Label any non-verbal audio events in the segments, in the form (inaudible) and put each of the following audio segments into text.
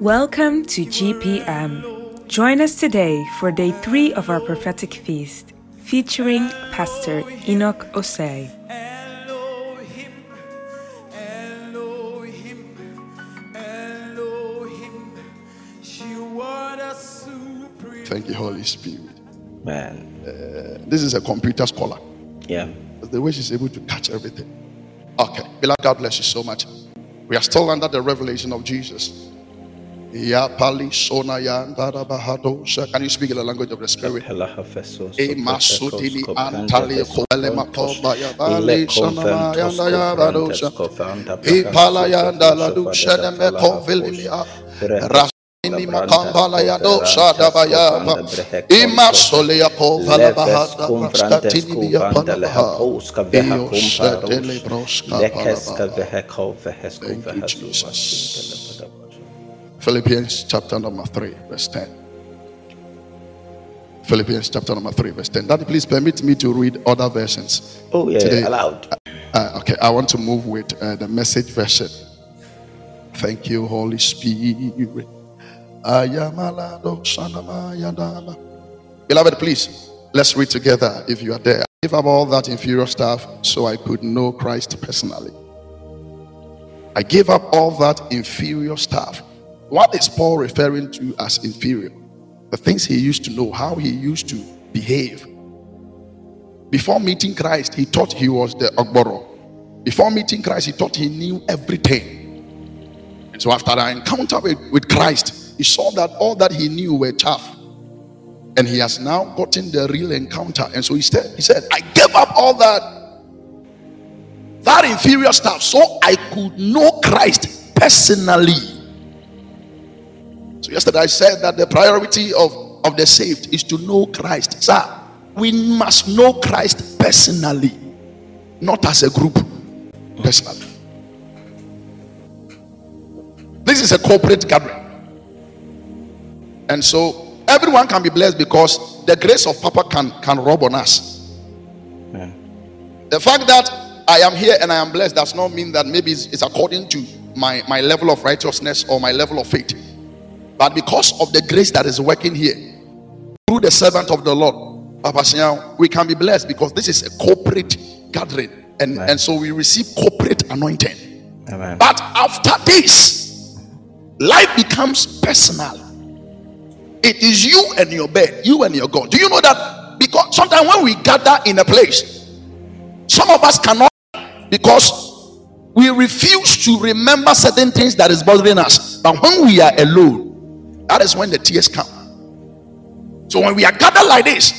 Welcome to GPM. Join us today for day three of our prophetic feast, featuring Pastor Enoch Osei. Thank you, Holy Spirit. Man. Uh, this is a computer scholar. Yeah. The way she's able to catch everything. Okay. Beloved, God bless you so much. We are still under the revelation of Jesus. Can you speak in the language of the Spirit? E masudini antali kobele makoba ya bali ya nda ya. E pala ya ndala du shene me konvili ya. Rasini makambala ya dosha dabaya. E masole ya kovala bahada. Pastatini ya panabaha. Iyo setele broska panabaha. Thank you, Jesus. Philippians chapter number 3, verse 10. Philippians chapter number 3, verse 10. Daddy, please permit me to read other versions. Oh, yeah, Today- allowed. Uh, okay, I want to move with uh, the message version. Thank you, Holy Spirit. Beloved, please, let's read together if you are there. I gave up all that inferior stuff so I could know Christ personally. I gave up all that inferior stuff. What is Paul referring to as inferior? The things he used to know, how he used to behave. Before meeting Christ, he thought he was the Ogboro. Before meeting Christ, he thought he knew everything. And so after the encounter with, with Christ, he saw that all that he knew were chaff. And he has now gotten the real encounter. And so he said, he said, I gave up all that that inferior stuff so I could know Christ personally. So yesterday I said that the priority of, of the saved is to know Christ. Sir, we must know Christ personally, not as a group. Personally. This is a corporate gathering. And so everyone can be blessed because the grace of Papa can, can rub on us. Man. The fact that I am here and I am blessed does not mean that maybe it's, it's according to my, my level of righteousness or my level of faith. But because of the grace that is working here through the servant of the Lord, Papa Sian, we can be blessed because this is a corporate gathering. And, and so we receive corporate anointing. Amen. But after this, life becomes personal. It is you and your bed, you and your God. Do you know that? Because sometimes when we gather in a place, some of us cannot because we refuse to remember certain things that is bothering us. But when we are alone, that is when the tears come. So when we are gathered like this,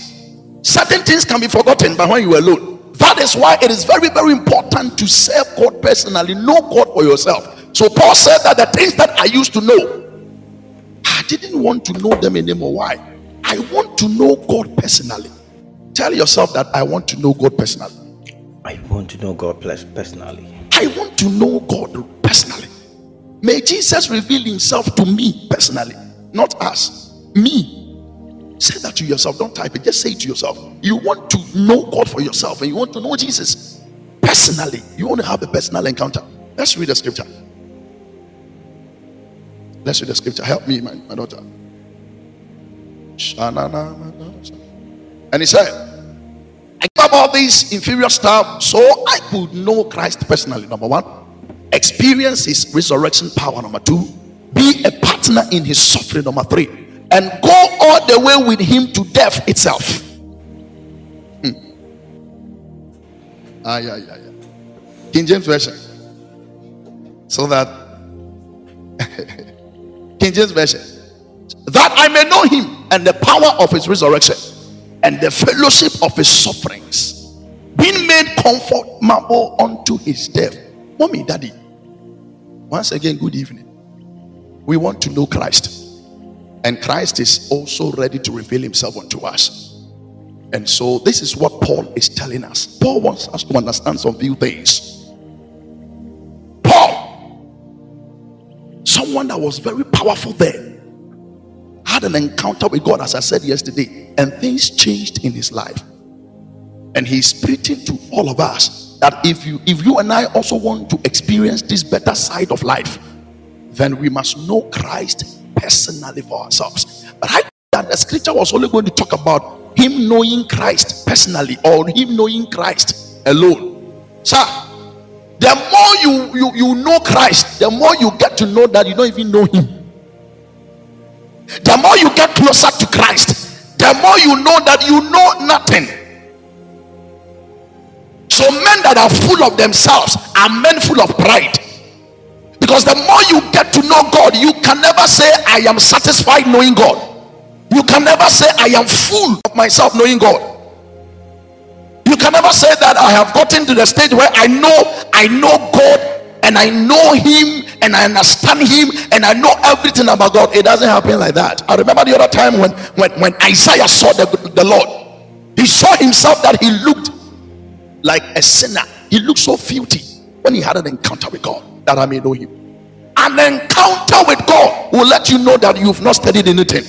certain things can be forgotten. But when you are alone, that is why it is very, very important to serve God personally. Know God for yourself. So Paul said that the things that I used to know, I didn't want to know them anymore. Why? I want to know God personally. Tell yourself that I want to know God personally. I want to know God personally. I want to know God personally. May Jesus reveal himself to me personally, not us. Me. Say that to yourself. Don't type it. Just say it to yourself. You want to know God for yourself and you want to know Jesus personally. You want to have a personal encounter. Let's read the scripture. Let's read the scripture. Help me, my, my daughter. And he said, I gave up all these inferior stuff so I could know Christ personally. Number one, experience his resurrection power. Number two, be a partner in his suffering. Number three, and go all the way with him to death itself. Hmm. Ah, yeah, yeah, yeah. King James Version. So that (laughs) King James Version. That I may know him and the power of his resurrection and the fellowship of his sufferings, being made comfortable unto his death. Mommy, daddy, once again, good evening. We want to know Christ, and Christ is also ready to reveal himself unto us. And so, this is what Paul is telling us. Paul wants us to understand some few things. Paul, someone that was very powerful then, had an encounter with God, as I said yesterday, and things changed in his life. And he's preaching to all of us that if you if you and I also want to experience this better side of life, then we must know Christ personally for ourselves. But I that the scripture was only going to talk about him knowing Christ personally or him knowing Christ alone. Sir, the more you, you, you know Christ, the more you get to know that you don't even know him. The more you get closer to Christ, the more you know that you know nothing. So, men that are full of themselves are men full of pride. Because the more you get to know God, you can never say, I am satisfied knowing God. You can never say, I am full of myself knowing God. You can never say that I have gotten to the stage where I know I know God and I know Him and I understand Him and I know everything about God. It doesn't happen like that. I remember the other time when when, when Isaiah saw the, the Lord, he saw himself that he looked like a sinner. He looked so filthy when he had an encounter with God that I may know Him. An encounter with God will let you know that you've not studied anything.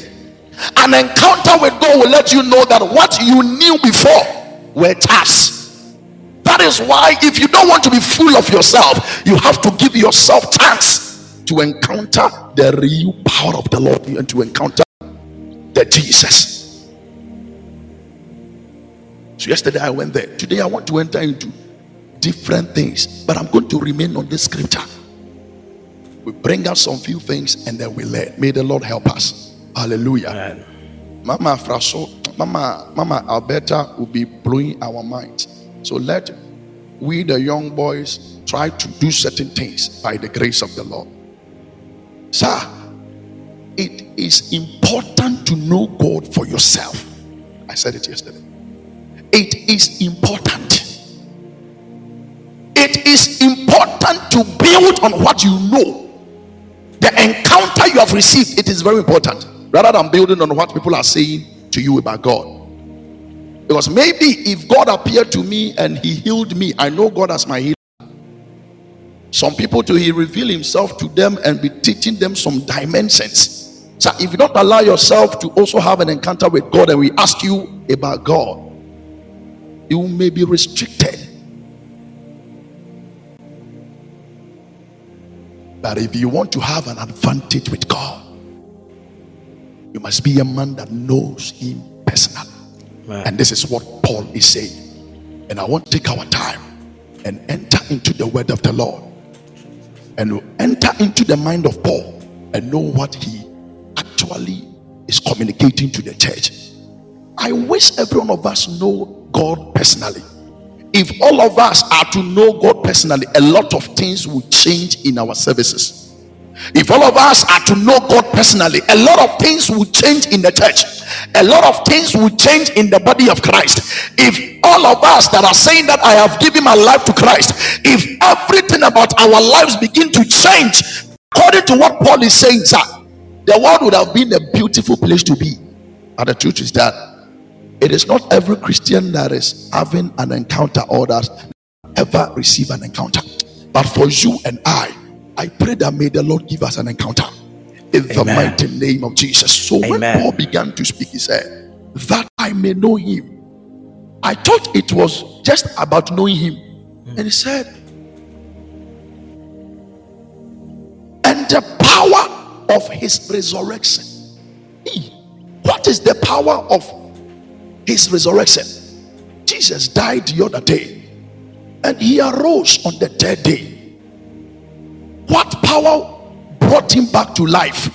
An encounter with God will let you know that what you knew before were tasks. That is why, if you don't want to be full of yourself, you have to give yourself chance to encounter the real power of the Lord and to encounter the Jesus. So, yesterday I went there. Today I want to enter into different things, but I'm going to remain on this scripture. We bring out some few things and then we learn. May the Lord help us. Hallelujah. Amen. Mama Fraso, Mama, Mama Alberta will be blowing our minds. So let we, the young boys, try to do certain things by the grace of the Lord. Sir, it is important to know God for yourself. I said it yesterday. It is important. It is important to build on what you know. The encounter you have received, it is very important rather than building on what people are saying to you about God. Because maybe if God appeared to me and He healed me, I know God as my healer. Some people to He reveal Himself to them and be teaching them some dimensions. So if you don't allow yourself to also have an encounter with God and we ask you about God, you may be restricted. But if you want to have an advantage with God, you must be a man that knows him personally. And this is what Paul is saying. And I want to take our time and enter into the word of the Lord and enter into the mind of Paul and know what he actually is communicating to the church. I wish every one of us know God personally. If all of us are to know God personally, a lot of things will change in our services. If all of us are to know God personally, a lot of things will change in the church. A lot of things will change in the body of Christ. If all of us that are saying that I have given my life to Christ, if everything about our lives begin to change according to what Paul is saying, sir, the world would have been a beautiful place to be. But the truth is that it is not every Christian that is having an encounter or that ever receive an encounter. But for you and I, I pray that may the Lord give us an encounter in the mighty name of Jesus. So when Paul began to speak, he said, That I may know him. I thought it was just about knowing him. And he said, And the power of his resurrection. What is the power of his resurrection? Jesus died the other day and he arose on the third day. What power brought him back to life?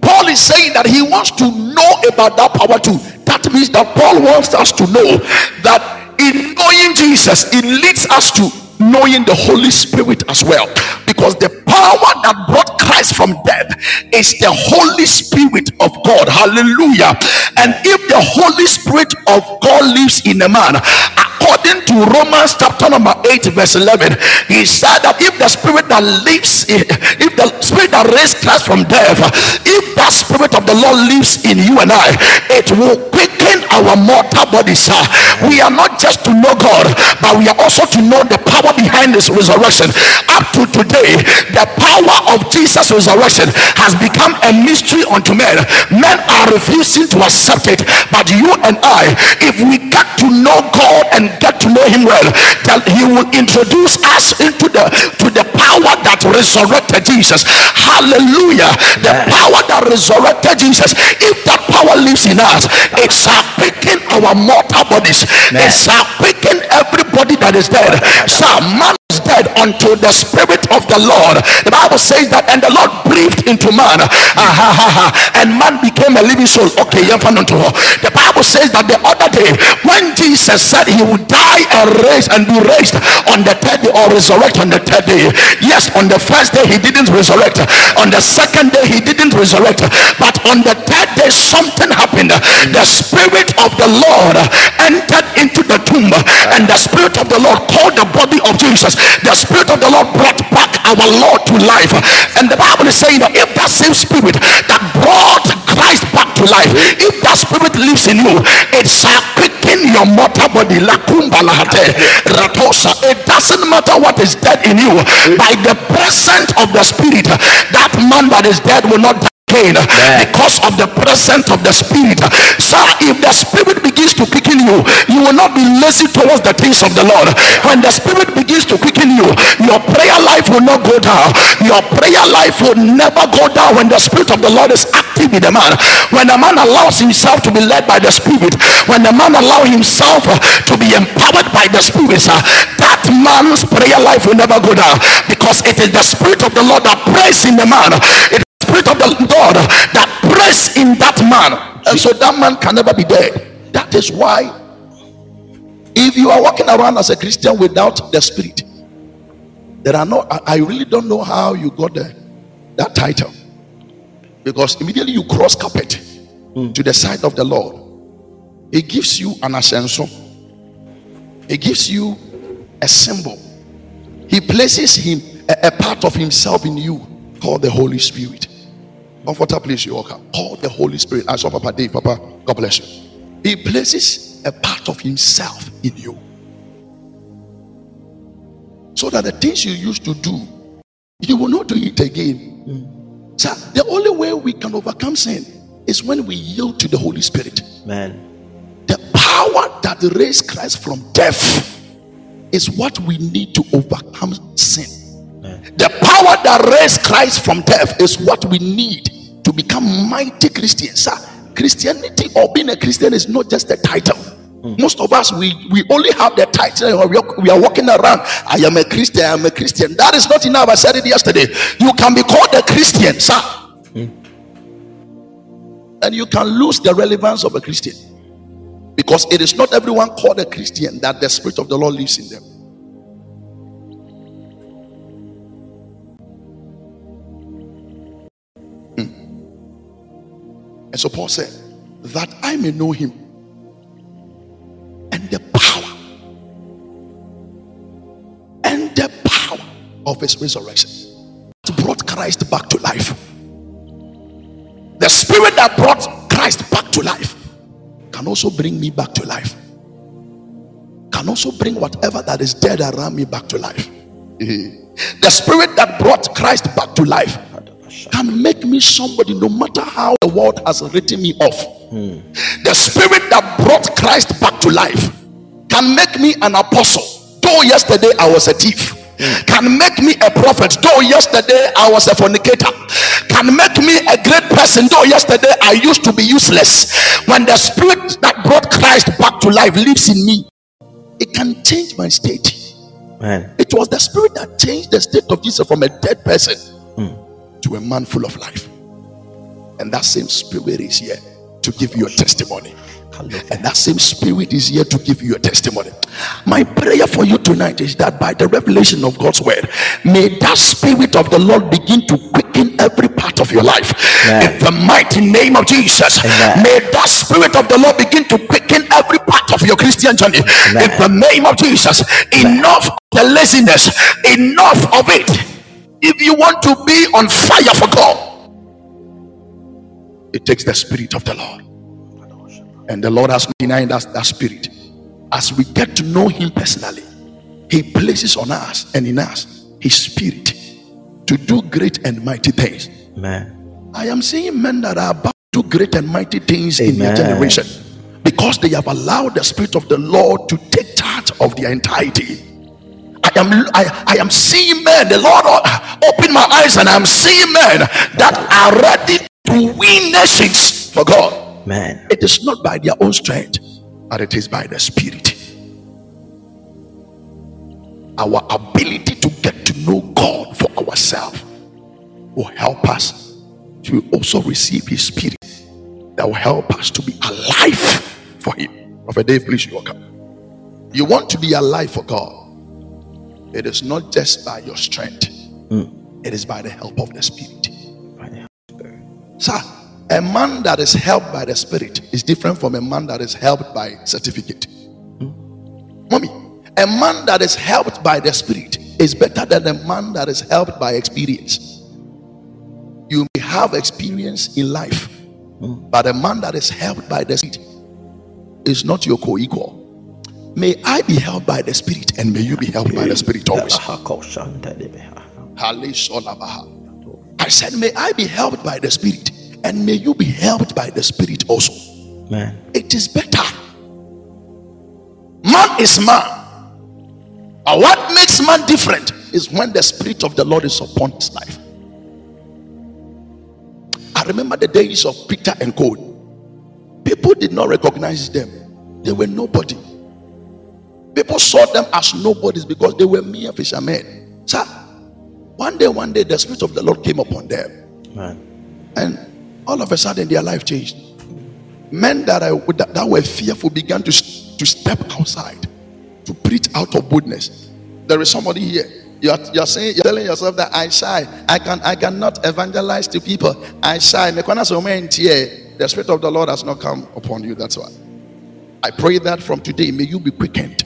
Paul is saying that he wants to know about that power too. That means that Paul wants us to know that in knowing Jesus, it leads us to knowing the Holy Spirit as well. Because the power that brought Christ from death is the Holy Spirit of God. Hallelujah. And if the Holy Spirit of God lives in a man, according to Romans chapter number 8, verse 11, he said that if the spirit that lives, in- if the spirit that raised Christ from death, if that spirit of the Lord lives in you and I, it will quicken our mortal bodies. We are not just to know God, but we are also to know the power behind his resurrection. Up to today, the power of Jesus' resurrection has become a mystery unto men. Men are refusing to accept it, but you and I, if we get to know God and get to know him well, then he will introduce us into the to the power that resurrected Jesus. Hallelujah. The power that resurrected Jesus, if that power lives in us, it shall quicken our mortal bodies. Amen. It shall quicken everybody that is dead. So man dead unto the spirit of the Lord. The Bible says that, and the Lord breathed into man, and man became a living soul. Okay, the Bible says that the other day when Jesus said he would die and raise and be raised on the third day or resurrect on the third day. Yes, on the first day he didn't resurrect, on the second day he didn't resurrect, but on the third day something happened. The spirit of the Lord entered into the tomb, and the spirit of the Lord called the body of Jesus. The spirit of the Lord brought back our Lord to life. And the Bible is saying that if that same spirit that brought Christ back to life, if that spirit lives in you, it shall quicken your mortal body. It doesn't matter what is dead in you, by the presence of the spirit, that man that is dead will not die again because of the presence of the spirit. So if the spirit begins to quicken you you will not be lazy towards the things of the lord. When the spirit begins to quicken you your prayer life will not go down. Your prayer life will never go down when the spirit of the lord is active in the man. When a man allows himself to be led by the spirit when the man allows himself uh, to be empowered by the spirit that man's prayer life will never go down. Because it is the spirit of the lord that prays in the man. It spirit of the Lord that prays in that man, and so that man can never be dead. That is why, if you are walking around as a Christian without the spirit, there are no. I, I really don't know how you got the, that title, because immediately you cross carpet to the side of the Lord, it gives you an ascension. It gives you a symbol. He places him a, a part of himself in you called the Holy Spirit. Comforter, please, you welcome. Call the Holy Spirit. I saw Papa Dave. Papa, God bless you. He places a part of himself in you. So that the things you used to do, you will not do it again. So the only way we can overcome sin is when we yield to the Holy Spirit. Man. The power that raised Christ from death is what we need to overcome sin. The power that raised Christ from death is what we need become mighty Christians. Sir, Christianity or being a Christian is not just a title. Hmm. Most of us we, we only have the title. We are, we are walking around. I am a Christian. I am a Christian. That is not enough. I said it yesterday. You can be called a Christian, sir, hmm. and you can lose the relevance of a Christian because it is not everyone called a Christian that the Spirit of the Lord lives in them. And so Paul said, That I may know him and the power and the power of his resurrection. that brought Christ back to life. The spirit that brought Christ back to life can also bring me back to life. Can also bring whatever that is dead around me back to life. (laughs) The spirit that brought Christ back to life can make me somebody no matter how the world has written me off. The spirit that brought Christ back to life can make me an apostle. Though yesterday I was a thief, can make me a prophet. Though yesterday I was a fornicator, can make me a great person. Though yesterday I used to be useless. When the spirit that brought Christ back to life lives in me, it can change my state. Man. It was the spirit that changed the state of Jesus from a dead person to a man full of life. And that same spirit is here to give you a testimony. And that same spirit is here to give you a testimony. My prayer for you tonight is that by the revelation of God's word, may that spirit of the Lord begin to quicken every part of your life. Amen. In the mighty name of Jesus, Amen. may that spirit of the Lord begin to quicken every part of your Christian journey. In the name of Jesus, enough of the laziness, enough of it. If you want to be on fire for God, it takes the spirit of the Lord. And the Lord has not denied us that spirit. As we get to know Him personally, He places on us and in us His spirit to do great and mighty things. Man. I am seeing men that are about to do great and mighty things in their generation because they have allowed the Spirit of the Lord to take charge of their entirety. I am I, I am seeing men, the Lord opened my eyes and I'm seeing men that are ready to win nations for God. Man. It is not by their own strength, but it is by the Spirit. Our ability to get to know God for ourselves will help us to also receive His Spirit that will help us to be alive for Him. Prophet Dave, please, you welcome. You want to be alive for God. It is not just by your strength, hmm. it is by the help of the Spirit. Sir, a man that is helped by the Spirit is different from a man that is helped by certificate. Hmm. Mommy, a man that is helped by the Spirit is better than a man that is helped by experience. You may have experience in life, hmm. but a man that is helped by the Spirit is not your co equal. May I be helped by the Spirit and may you be helped by the Spirit always. I said, May I be helped by the Spirit and may you be helped by the Spirit also. Man. It is better. Man is man. But what makes man different is when the Spirit of the Lord is upon his life. I remember the days of Peter and Code. People did not recognize them, they were nobody. People saw them as nobodies because they were mere fishermen. Sir, one day, one day, the Spirit of the Lord came upon them, Man. and all of a sudden, their life changed. Men that, are, that, that were fearful began to, to step outside to preach out of boldness. There is somebody here. You're, you're saying, you're telling yourself that I shy. I can I cannot evangelize to people. I shy. The Spirit of the Lord has not come upon you. That's why. I pray that from today, may you be quickened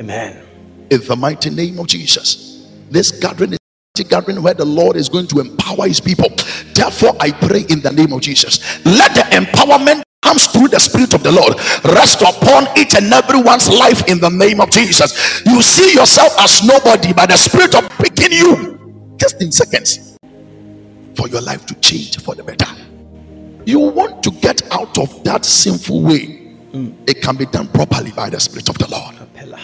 Amen. in the mighty name of Jesus. This gathering is a gathering where the Lord is going to empower his people. Therefore, I pray in the name of Jesus. Let the empowerment comes through the spirit of the Lord rest upon each and everyone's life in the name of Jesus. You see yourself as nobody, by the spirit of picking you just in seconds for your life to change for the better. You want to get out of that sinful way. Mm. It can be done properly by the spirit of the Lord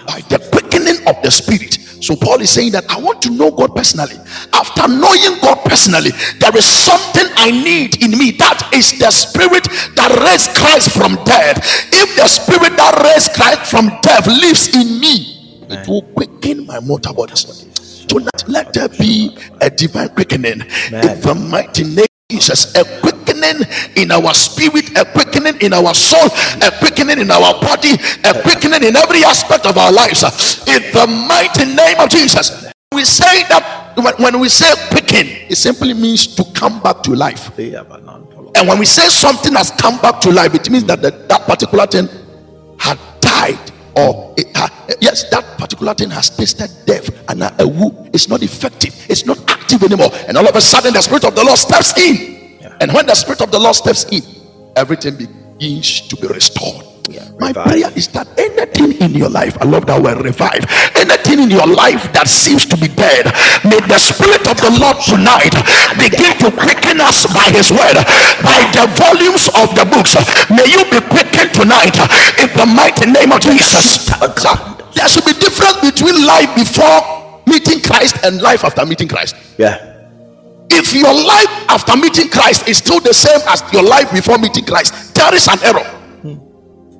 by the quickening of the spirit. So Paul is saying that I want to know God personally. After knowing God personally, there is something I need in me. That is the spirit that raised Christ from death. If the spirit that raised Christ from death lives in me, it will quicken my mortal bodies. Tonight, let there be a divine quickening in the mighty name. Jesus, a quickening in our spirit, a quickening in our soul, a quickening in our body, a quickening in every aspect of our lives. In the mighty name of Jesus, we say that when, when we say quicken, it simply means to come back to life. And when we say something has come back to life, it means that the, that particular thing had died, or it yes, that particular thing has tasted death, and woo is not effective, it's not active anymore. And all of a sudden, the spirit of the Lord steps in, and when the spirit of the Lord steps in, everything begins to be restored. My prayer is that anything in your life, I love that word revive, anything in your life that seems to be dead, may the Spirit of the Lord tonight begin to quicken us by His word, by the volumes of the books. May you be quickened tonight in the mighty name of Jesus. There should be difference between life before meeting Christ and life after meeting Christ. Yeah. If your life after meeting Christ is still the same as your life before meeting Christ, there is an error. Hmm.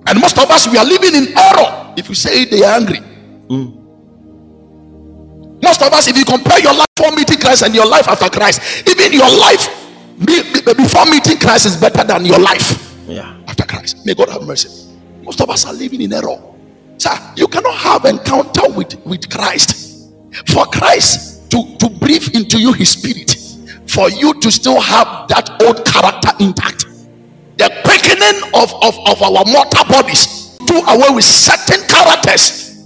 And most of us, we are living in error. If you say they are angry, hmm. most of us, if you compare your life before meeting Christ and your life after Christ, even your life be- be- before meeting Christ is better than your life Yeah. after Christ. May God have mercy. Most of us are living in error. Sir, you cannot have encounter with, with Christ. For Christ to, to breathe into you his spirit, for you to still have that old character intact. The quickening of, of, of our mortal bodies do away with certain characters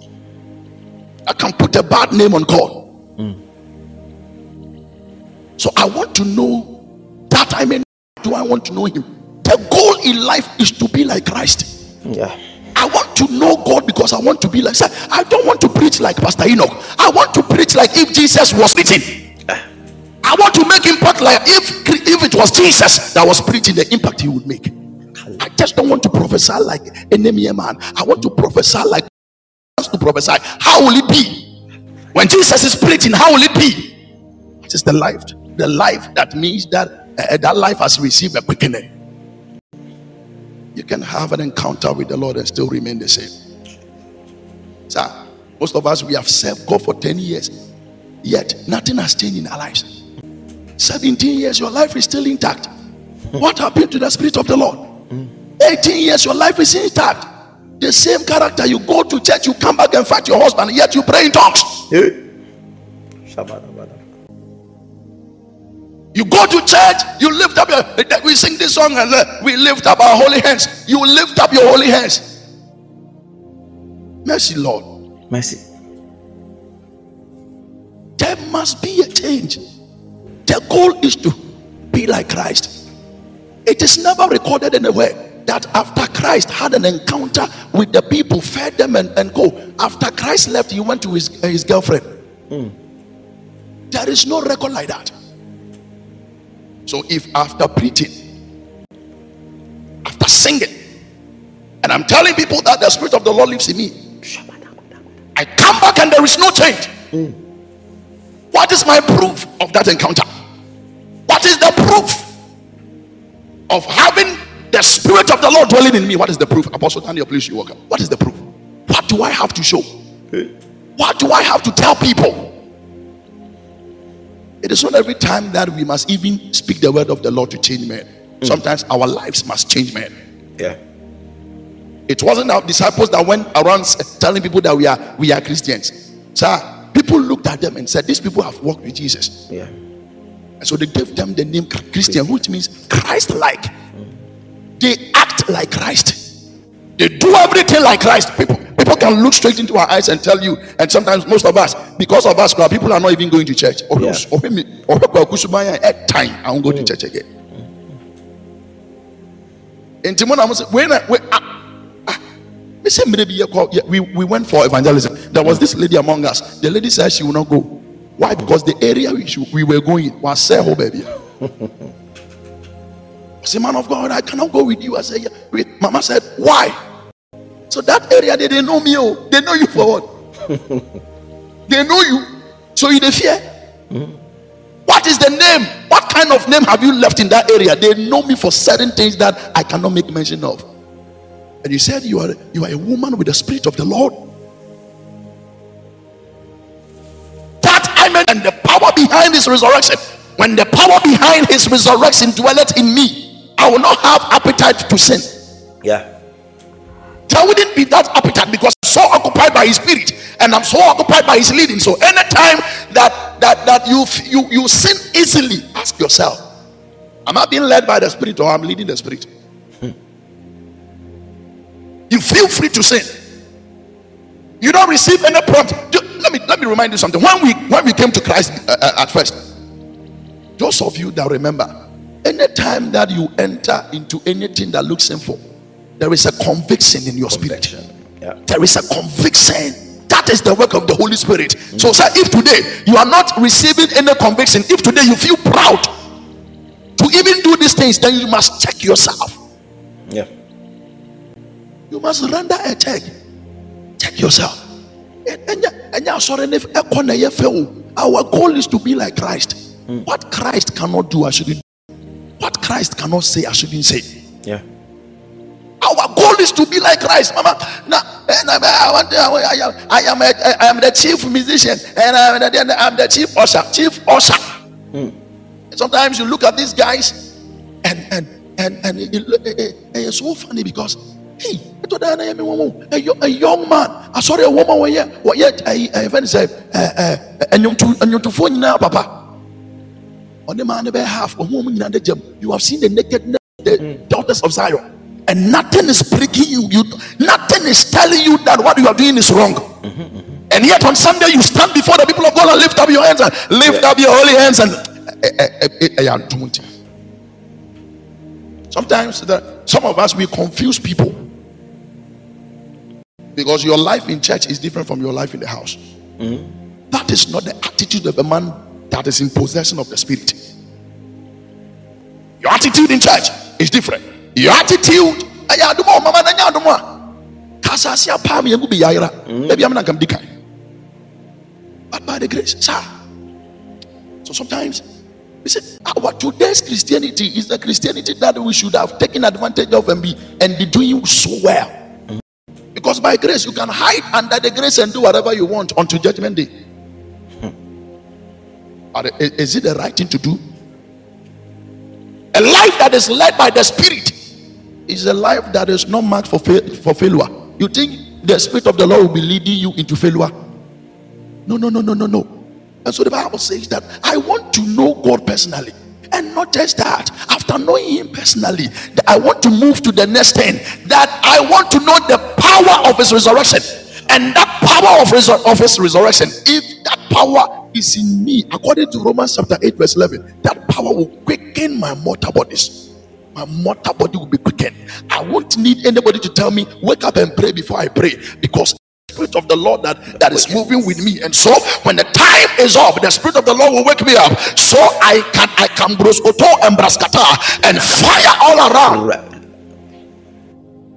that can put a bad name on God. Hmm. So I want to know that I may do I want to know him. The goal in life is to be like Christ. Yeah. I want to know God because I want to be like. I don't want to preach like Pastor Enoch. I want to preach like if Jesus was preaching. I want to make impact like if if it was Jesus that was preaching, the impact he would make. I just don't want to prophesy like any man. I want to prophesy like to prophesy. How will it be when Jesus is preaching? How will it be? It is the life, the life that means that uh, that life has received a quickening. You can have an encounter with the Lord and still remain the same. Sir, most of us we have served God for 10 years, yet nothing has changed in our lives. 17 years, your life is still intact. What happened to the Spirit of the Lord? 18 years, your life is intact. The same character, you go to church, you come back and fight your husband, yet you pray in tongues. Eh. You go to church, you lift up your. We sing this song and uh, we lift up our holy hands. You lift up your holy hands. Mercy, Lord. Mercy. There must be a change. The goal is to be like Christ. It is never recorded anywhere that after Christ had an encounter with the people, fed them, and, and go. After Christ left, he went to his, uh, his girlfriend. There is no record like that. So if after preaching, after singing, and I'm telling people that the Spirit of the Lord lives in me, I come back and there is no change. What is my proof of that encounter? What is the proof of having the Spirit of the Lord dwelling in me? What is the proof? Apostle Daniel, please, you walk up. What is the proof? What do I have to show? What do I have to tell people? It is not every time that we must even speak the word of the Lord to change men. Hmm. Sometimes our lives must change men. Yeah. It wasn't our disciples that went around telling people that we are we are Christians. Sir, people looked at them and said, These people have walked with Jesus. Yeah. And so they gave them the name Christian, which means Christ like. They act like Christ. They do everything like Christ. People, people can look straight into our eyes and tell you, and sometimes most of us, because of us, people are not even going to church. Or Yeah. or me- or at time, I won't go to church again. In Timon, I say, when I, when, ah, ah, me say, maybe you call- yeah, we, we went for evangelism. There was this lady among us. The lady said she will not go. Why? Because the area we, should, we were going was Seho, oh, baby. I said, man of God, I cannot go with you. I said, yeah. Wait. Mama said, why? So that area, they didn't know me. Oh, they know you for what? (laughs) they know you. So you they fear. What is the name? What kind of name have you left in that area? They know me for certain things that I cannot make mention of. And you said you are you are a woman with the spirit of the Lord. And the power behind his resurrection. When the power behind his resurrection dwelleth in me, I will not have appetite to sin. Yeah. There wouldn't be that appetite because I'm so occupied by his spirit and I'm so occupied by his leading. So anytime that that that you you you sin easily, ask yourself, am I being led by the spirit or I'm leading the spirit? Hmm. You feel free to sin. You don't receive any prompt. Let me let me remind you something. When we when we came to Christ uh, uh, at first, those of you that remember, anytime that you enter into anything that looks sinful, there is a conviction in your spirit. Yeah. There is a conviction. That is the work of the Holy Spirit. So, sir, if today you are not receiving any conviction, if today you feel proud to even do these things, then you must check yourself. Yeah. You must render a check. Yourself. Ɛnyɛ- ɛnyɛ asɔre ne ɛkɔ na ɛyɛ fɛ. Our goal is to be like Christ. Hmm. What Christ cannot do, I shouldn't. What Christ cannot say, I shouldn't say. Yeah. Our goal is to be like Christ, Mama. Now, eh, and eh, I, I, want, I, am, I am, a, I am the chief musician, and I'm the, I'm the chief usher. Chief usher. Hmm. Sometimes you look at these guys, and and and and it- it- it- it's so funny because hey, a, yo- a young man. I saw a woman yeah, what yet I even eh, and you to phone now, Papa. On the man be half, a woman in the gym. You have seen the naked the daughters of Zion. And nothing is prigging you. you. Nothing is telling you that what you are doing is wrong. And yet on Sunday you stand before the people of God and lift up your hands and lift up your holy hands and eh, eh, eh, yeah. Sometimes the, some of us we confuse people because your life in church is different from your life in the house. Hmm? That is not the attitude of a man that is in possession of the spirit. Your attitude in church is different. Your attitude, ɛyɛ adom a ɔmama na nyɛ adom a ka asase apaa me yɛngu bi yayera ebi hmm? am na nkam di kan but by the grace sir So sometimes we say our today's Christianity is the Christianity that we should have taken advantage of and be and be doing so well. Because by grace you can hide under the grace and do whatever you want until judgment day. Hmm. Are Is it the right thing to do? A life that is led by the Spirit is a life that is not marked for, fa- for failure. You think the Spirit of the Lord will be leading you into failure? No, no, no, no, no, no. And so the Bible says that I want to know God personally. And not just that, after knowing Him personally, I want to move to the next thing. That I want to know the power of His resurrection. And that power of, resur- of His resurrection, if that power is in me, according to Romans chapter 8, verse 11, that power will quicken my mortal bodies my mortal body will be quickened. I won't need anybody to tell me, wake up and pray before I pray, because the spirit of the Lord that, that is moving with me. And so when the time is up, the spirit of the Lord will wake me up. So I can I can broskoto and braskata and fire all around.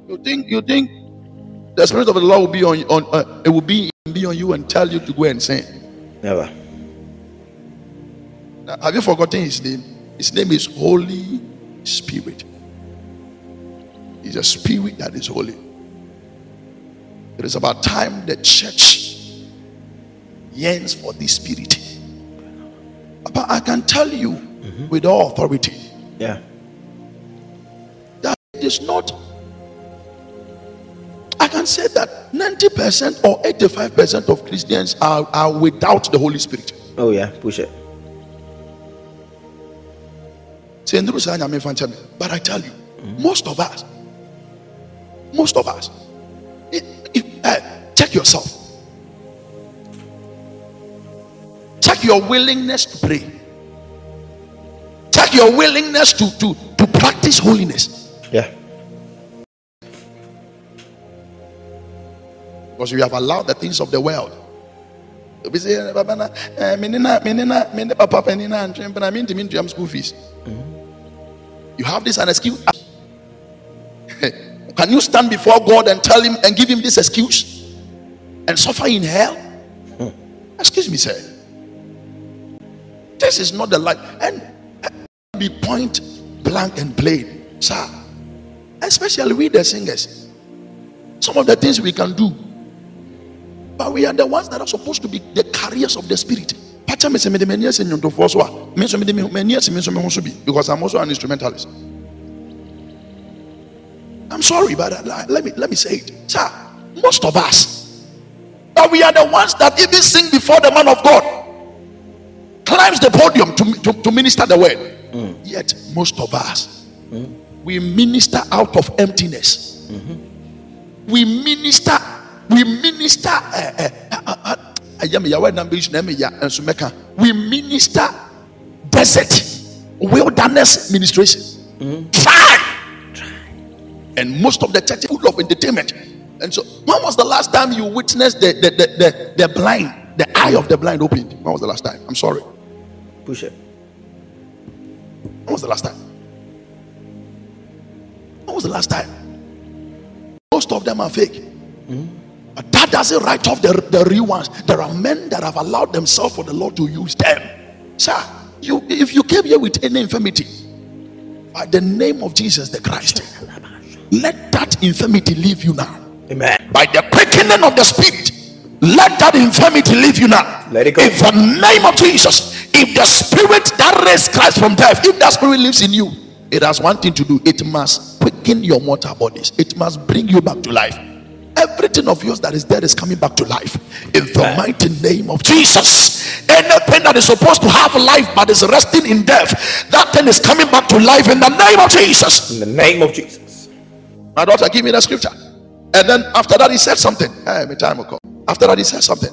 You think you think the spirit of the Lord will be on on uh, it will be be on you and tell you to go and sing. Never. Now, have you forgotten his name? His name is Holy Spirit. He's a spirit that is holy. It is about time the church yearns for this spirit. But I can tell you with all authority Yeah. that it is not. I can say that 90% or 85% of Christians are, are without the Holy Spirit. Oh yeah. Push it. Say, "Nduru saa nyame fa nkyɛ me." But I tell you, most of us, most of us, if, if, uh, check yourself. Check your willingness to pray. Check your willingness to, to, to practice holiness. Yeah. Because we have allowed the things of the world. You'll be saying, "Eh, Baba, na, eh, me ni na- me ni na- me ni papa penny na ntwe, but I mean to mean to school fees. You have this an excuse. (laughs) Can you stand before God and tell him and give him this excuse and suffer in hell? Excuse me, sir. This is not the life. And be point blank and plain, sir. Especially we the singers. Some of the things we can do but we are the ones that are supposed to be the carriers of the spirit. Pacha me se me de me nie se nnwontofoɔ so a, me nso me de me me nie se me nso me ho so bi, because I'm also an instrumentalist. I'm sorry, but uh, let me let me say it. Sir, most of us, that we are the ones that even sing before the man of God, climbs the podium to, to, to minister the word. Yet most of us, we minister out of emptiness we minister we minister ɛyɛ me yɛwɔ ɛnam so na ɛmɛ ya nso mɛka we minister desert wilderness ministration. Try. And most of the church full of entertainment. And so when was the last time you witnessed the the, the, the, the blind the eye of the blind opened? When was the last time? I'm sorry. Push it. when was the last time? When was the last time? Most of them are fake hmm? But that doesn't write off the, the real ones. There are men that have allowed themselves for the Lord to use them. Sir, you if you came here with any infirmity, by the name of Jesus the Christ, let that infirmity leave you now. Amen. By the quickening of the Spirit, let that infirmity leave you now. Let it go. In the name of Jesus, if the Spirit that raised Christ from death, if that Spirit lives in you, it has one thing to do. It must quicken your mortal bodies. It must bring you back to life. Everything of yours that is dead is coming back to life. In the Amen. mighty name of Jesus. Anything that is supposed to have life but is resting in death, that thing is coming back to life in the name of Jesus. In the name of Jesus. My daughter, give me the scripture. And then after that, he said something. Hey, my time will come. After that, he said something.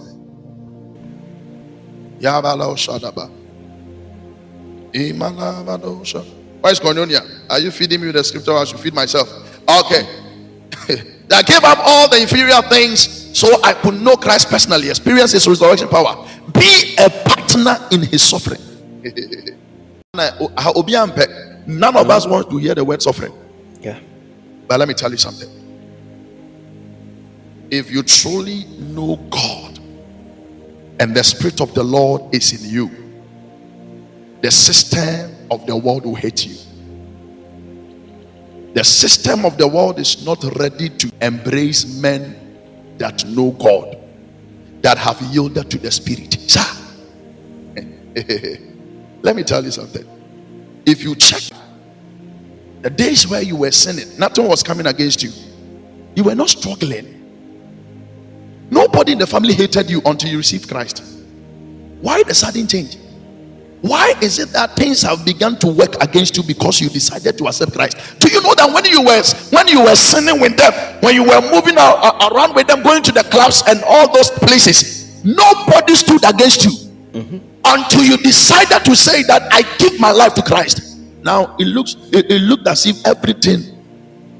Yabala Shadaba. Imalabado Shad- Why is Cornelia? Are you feeding me with the scripture I should feed myself? Okay. I gave up all the inferior things so I could know Christ personally, experience his resurrection power, be a partner in his suffering. (laughs) None of us want to hear the word suffering. Yeah. But let me tell you something. If you truly know God and the Spirit of the Lord is in you, the system of the world will hate you. The system of the world is not ready to embrace men that know God, that have yielded to the Spirit. Sir, (laughs) let me tell you something. If you check the days where you were sinning, nothing was coming against you, you were not struggling. Nobody in the family hated you until you received Christ. Why the sudden change? Why is it that things have begun to work against you because you decided to accept Christ? Do you know that when you were when you were sinning with them, when you were moving around with them, going to the clubs and all those places, nobody stood against you until you decided to say that I give my life to Christ. Now it looks it, it looked as if everything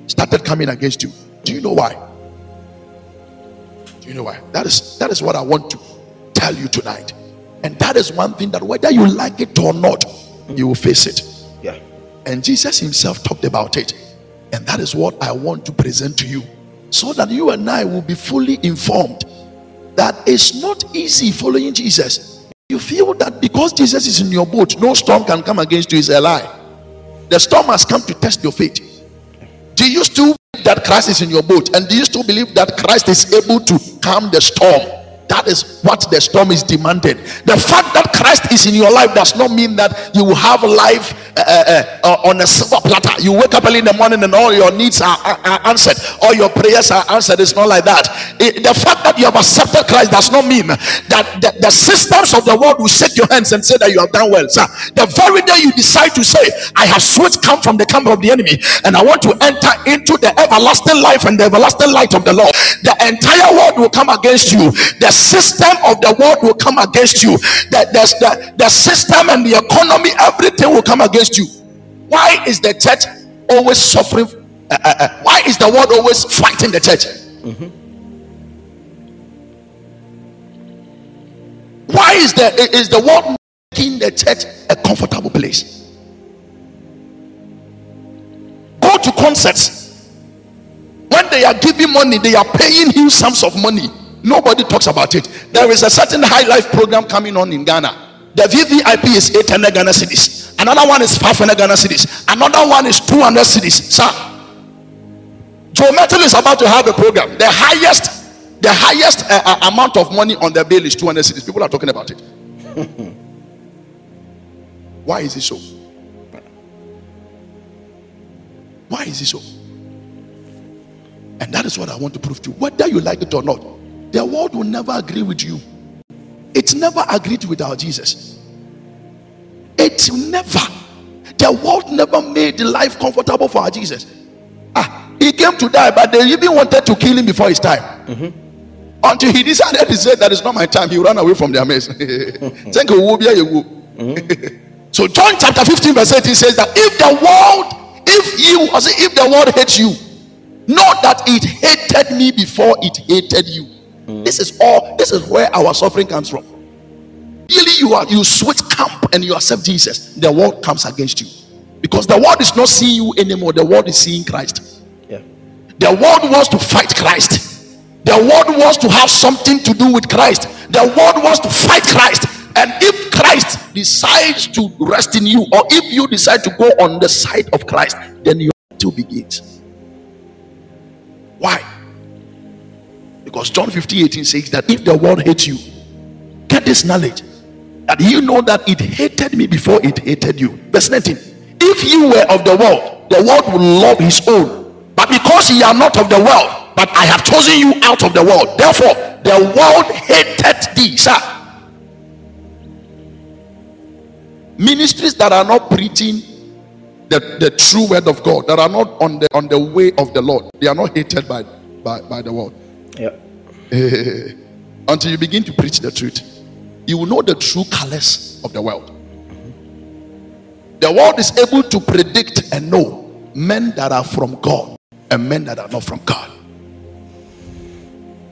started coming against you. Do you know why? Do you know why? That is that is what I want to tell you tonight. And that is one thing that whether you like it or not, you will face it. Yeah. And Jesus himself talked about it. And that is what I want to present to you. So that you and I will be fully informed that it's not easy following Jesus. You feel that because Jesus is in your boat, no storm can come against you is a lie. The storm has come to test your faith. Do you still believe that Christ is in your boat? And do you still believe that Christ is able to calm the storm? That is what the storm is demanding. The fact that Christ is in your life does not mean that you have life uh, uh, uh, on a silver platter. You wake up early in the morning and all your needs are, are, are answered, all your prayers are answered. It's not like that. It- the fact that you have accepted Christ does not mean that the, the systems of the world will shake your hands and say that you have done well. Sir, the very day you decide to say, I have switched camp from the camp of the enemy and I want to enter into the everlasting life and the everlasting light of the Lord, the entire world will come against you. The system of the world will come against you. That the, the, the system and the economy, everything will come against you. Why is the church always suffering? uh, uh, uh, why is the world always fighting the church? Why is the is the world making the church a comfortable place? Go to concerts. When they are giving money, they are paying huge sums of money. Nobody talks about it. There is a certain high life program coming on in Ghana. The VVIP is 800 Ghana cedis. Another one is 500 Ghana cedis. Another one is 200 cedis. Sir, Joe Mettle is about to have a program. The highest, the highest uh, uh, amount of money on the bill is 200 cedis. People are talking about it. (laughs) Why is it so? Why is it so? And that is what I want to prove to you. Whether you like it or not, the world will never agree with you. It never agreed with our Jesus. It never. The world never made life comfortable for our Jesus. Ah, he came to die, but they even wanted to kill him before his time. Until he decided to say that is not my time, he ran away from their mess. (laughs) Thank you, Yewu. (laughs) So John chapter 15, verse 18 says that if the world, if you, say, if the world hates you, know that it hated me before it hated you. Mm-hmm. This is all, this is where our suffering comes from. Really, you are you switch camp and you accept Jesus, the world comes against you. Because the world is not seeing you anymore, the world is seeing Christ. Yeah. The world wants to fight Christ. The world wants to have something to do with Christ. The world wants to fight Christ. And if Christ decides to rest in you, or if you decide to go on the side of Christ, then your battle begins. Why? Because John 15 18 says that if the world hates you, get this knowledge that you know that it hated me before it hated you. Verse 19. If you were of the world, the world will love his own. But because ye are not of the world, but I have chosen you out of the world, therefore the world hated thee. Sir, ministries that are not preaching the, the true word of God, that are not on the on the way of the Lord, they are not hated by by, by the world. Yeah. (laughs) Until you begin to preach the truth, you will know the true colors of the world. The world is able to predict and know men that are from God and men that are not from God.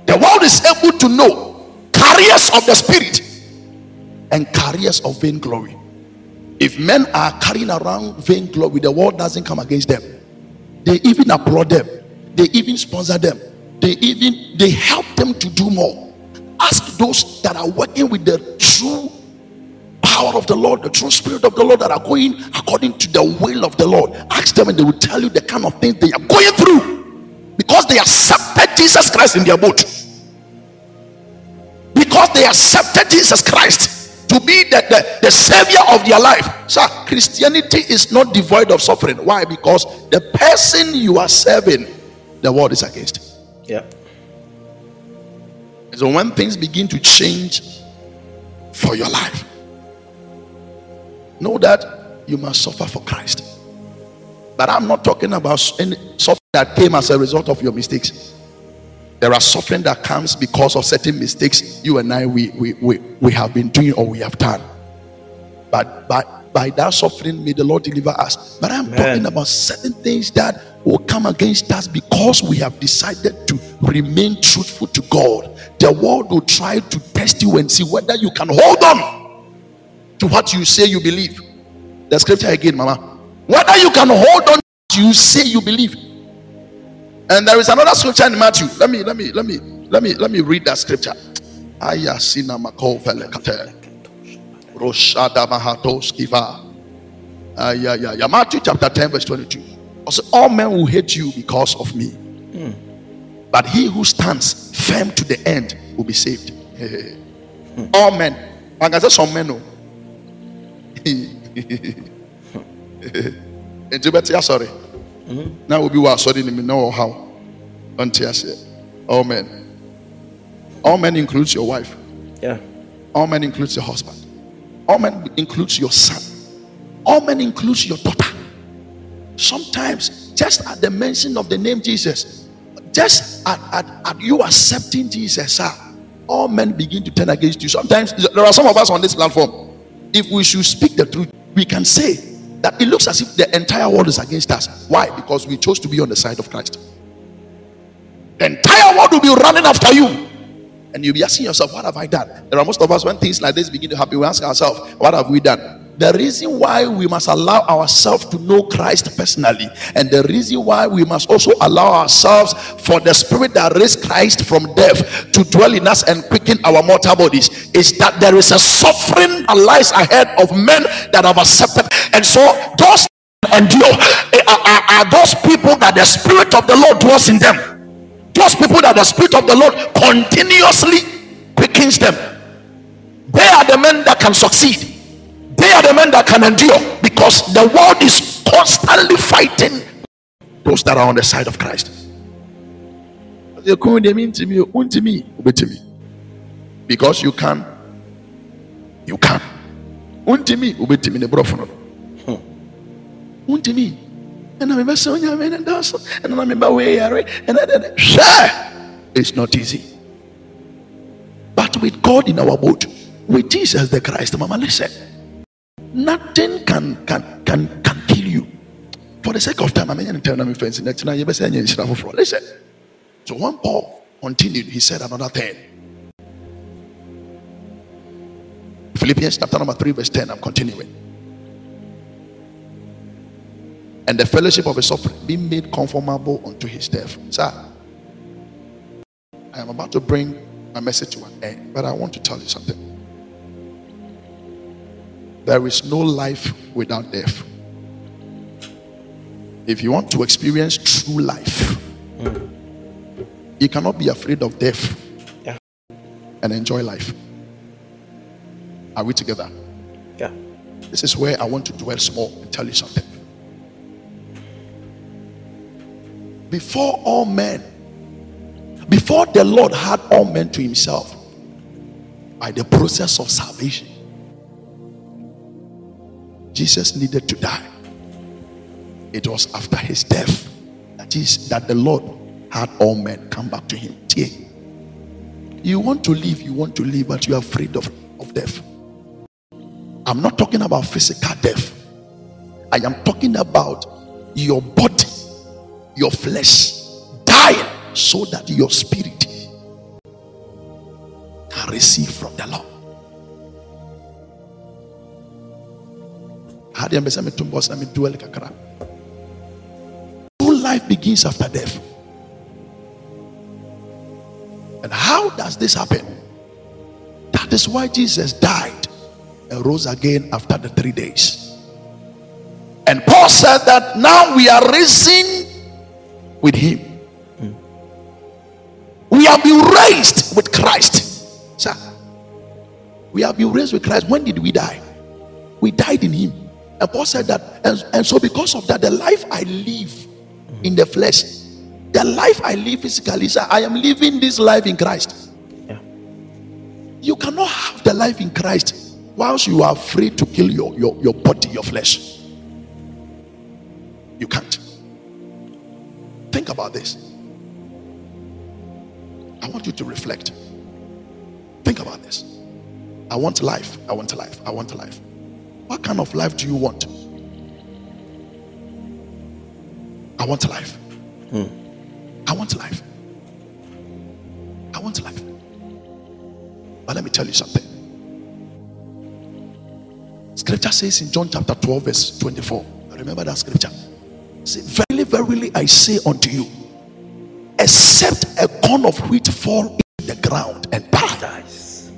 The world is able to know carriers of the spirit and carriers of vainglory. If men are carrying around vainglory, the world doesn't come against them. They even applaud them. They even sponsor them. They even they help them to do more. Ask those that are working with the true power of the Lord, the true spirit of the Lord that are going according to the will of the Lord. Ask them and they will tell you the kind of things they are going through because they accepted Jesus Christ in their boat. Because they accepted Jesus Christ to be the, the, the savior of their life. So Christianity is not devoid of suffering. Why? Because the person you are serving, the world is against. Yeah. So when things begin to change for your life, know that you must suffer for Christ. But I'm not talking about any suffering that came as a result of your mistakes. There are suffering that comes because of certain mistakes you and I we we, we, we have been doing or we have done. But by, by that suffering, may the Lord deliver us. But I'm Amen. talking about certain things that will come against us because we have decided to remain truthful to God. The world will try to test you and see whether you can hold on to what you say you believe. The scripture again, Mama. Whether you can hold on to you say you believe. And there is another scripture in Matthew. Let me, let me, let me, let me, let me read that scripture. Aya sina mako velekate. Roshada mahatos kiva. Aya ya ya. Matthew chapter 10, verse 22. Also, all men will hate you because of me. Hmm. But he who stands firm to the end will be saved. Hmm. All men. I can say some men. oh. Nti bɛte asɔre na obi wɔ asɔre no mu na ɔnte aseɛ all men all men includes your wife Yeah. all men includes your husband all men includes your son. All men includes your daughter. Sometimes just at the mention of the name jesus just at, at, at you accepting jesus sir, all men begin to turn against you. Sometimes there are some of us on this platform if we should speak the truth we can say that it looks as if the entire world is against us. Why? Because we chose to be on the side of christ. The entire world will be running after you and you'll be asking yourself, What have I done? There are most of us when things like this begin to happen, we ask ourselves, What have we done? The reason why we must allow ourselves to know Christ personally, and the reason why we must also allow ourselves for the spirit that raised Christ from death to dwell in us and quicken our mortal bodies is that there is a suffering that lies ahead of men that have accepted. And so, those endure eh, are, are, are those people that the spirit of the Lord dwells in them those people that the spirit of the lord continuously quickens them. They are the men that can succeed. They are the men that can endure. Because the world is constantly fighting those that are on the side of christ. Because you can you can. Untimi ubetimi ne borɔfo no hmm. No untimi ɛna mebɛsɛ onyame ne da so ɛna na meba weyare ɛna dɛdɛ hwɛ it's not easy. But with god in our boat with jesus the christ mama listen. Nothing can can can can kill you. For the sake of time i'm going to tell them friends next time you better say listen. So when paul continued he said another thing. Philippians chapter number 3 verse 10 i'm continuing and the fellowship of his suffering being made conformable unto his death. Sir, I am about to bring my message to an end, but I want to tell you something. There is no life without death. If you want to experience true life, you cannot be afraid of death Yeah. and enjoy life. Are we together? Yeah. This is where I want to dwell small and tell you something. Before all men, before the Lord had all men to himself, by the process of salvation, Jesus needed to die. It was after his death that is that the Lord had all men come back to him. You want to live, you want to live, but you are afraid of, of death. I'm not talking about physical death. I am talking about your body, your flesh dying so that your spirit can receive from the Lord. True life begins after death. And how does this happen? That is why Jesus died and rose again after the three days. And Paul said that now we are risen with him. We have been raised with Christ. Sir, we have been raised with Christ. When did we die? We died in him. And Paul said that, and, and so because of that, the life I live in the flesh, the life I live physically, sir, I am living this life in Christ. Yeah. You cannot have the life in Christ whilst you are free to kill your, your, your body, your flesh. You can't. Think about this. I want you to reflect. Think about this. I want life. I want life. I want life. What kind of life do you want? I want life. Hmm. I want life. I want life. But let me tell you something. Scripture says in John chapter 12, verse 24. Remember that scripture. Verily, I say unto you, except a corn of wheat fall in the ground and die, Dies.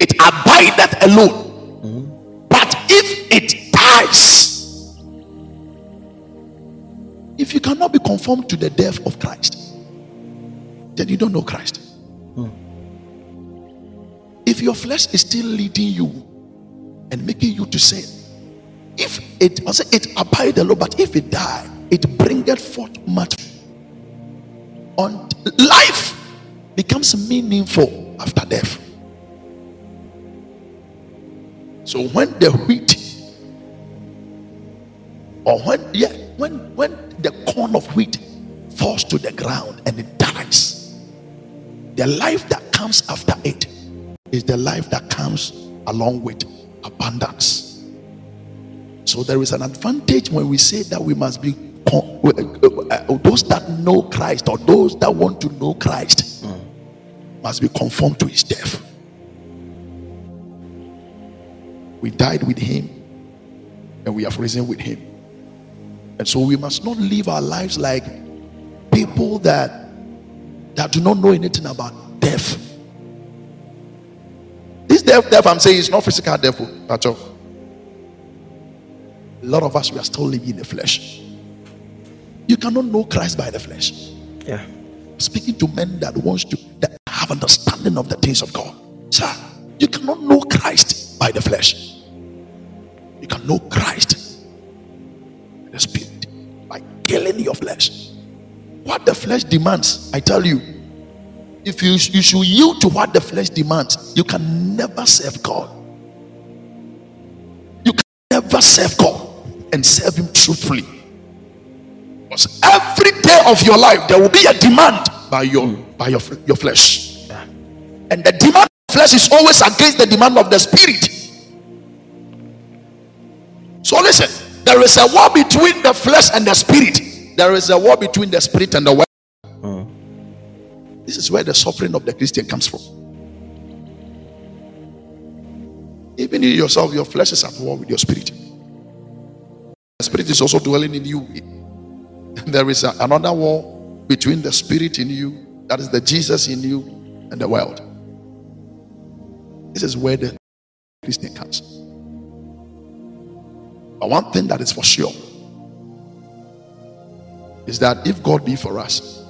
it abideth alone. But if it dies, if you cannot be conformed to the death of Christ, then you don't know Christ. If your flesh is still leading you and making you to sin, if it I say it abide alone, but if it die, it bringeth forth much. On life becomes meaningful after death. So when the wheat, or when yeah, when when the corn of wheat falls to the ground and it dies, the life that comes after it is the life that comes along with abundance. So there is an advantage when we say that we must be Uh, uh, those that know Christ or those that want to know Christ must be conformed to his death. We died with him and we have risen with him. And so we must not live our lives like people that that do not know anything about death. This death, death I'm saying is not physical death oh, at all. A lot of us we are still living in the flesh. You cannot know Christ by the flesh. Yeah. Speaking to men that wants to that have understanding of the things of God. Sir, you cannot know Christ by the flesh. You can know Christ by the spirit by killing your flesh. What the flesh demands, I tell you, if you, you should yield to what the flesh demands, you can never serve God. You can never serve God and serve Him truthfully. Because every day of your life, there will be a demand by your by your, your flesh. And the demand of flesh is always against the demand of the spirit. So listen, there is a war between the flesh and the spirit. There is a war between the spirit and the world. This is where the suffering of the Christian comes from. Even you yourself, your flesh is at war with your spirit. The spirit is also dwelling in you. There is a- another war between the spirit in you, that is the Jesus in you, and the world. This is where the Christian comes. But one thing that is for sure is that if God be for us,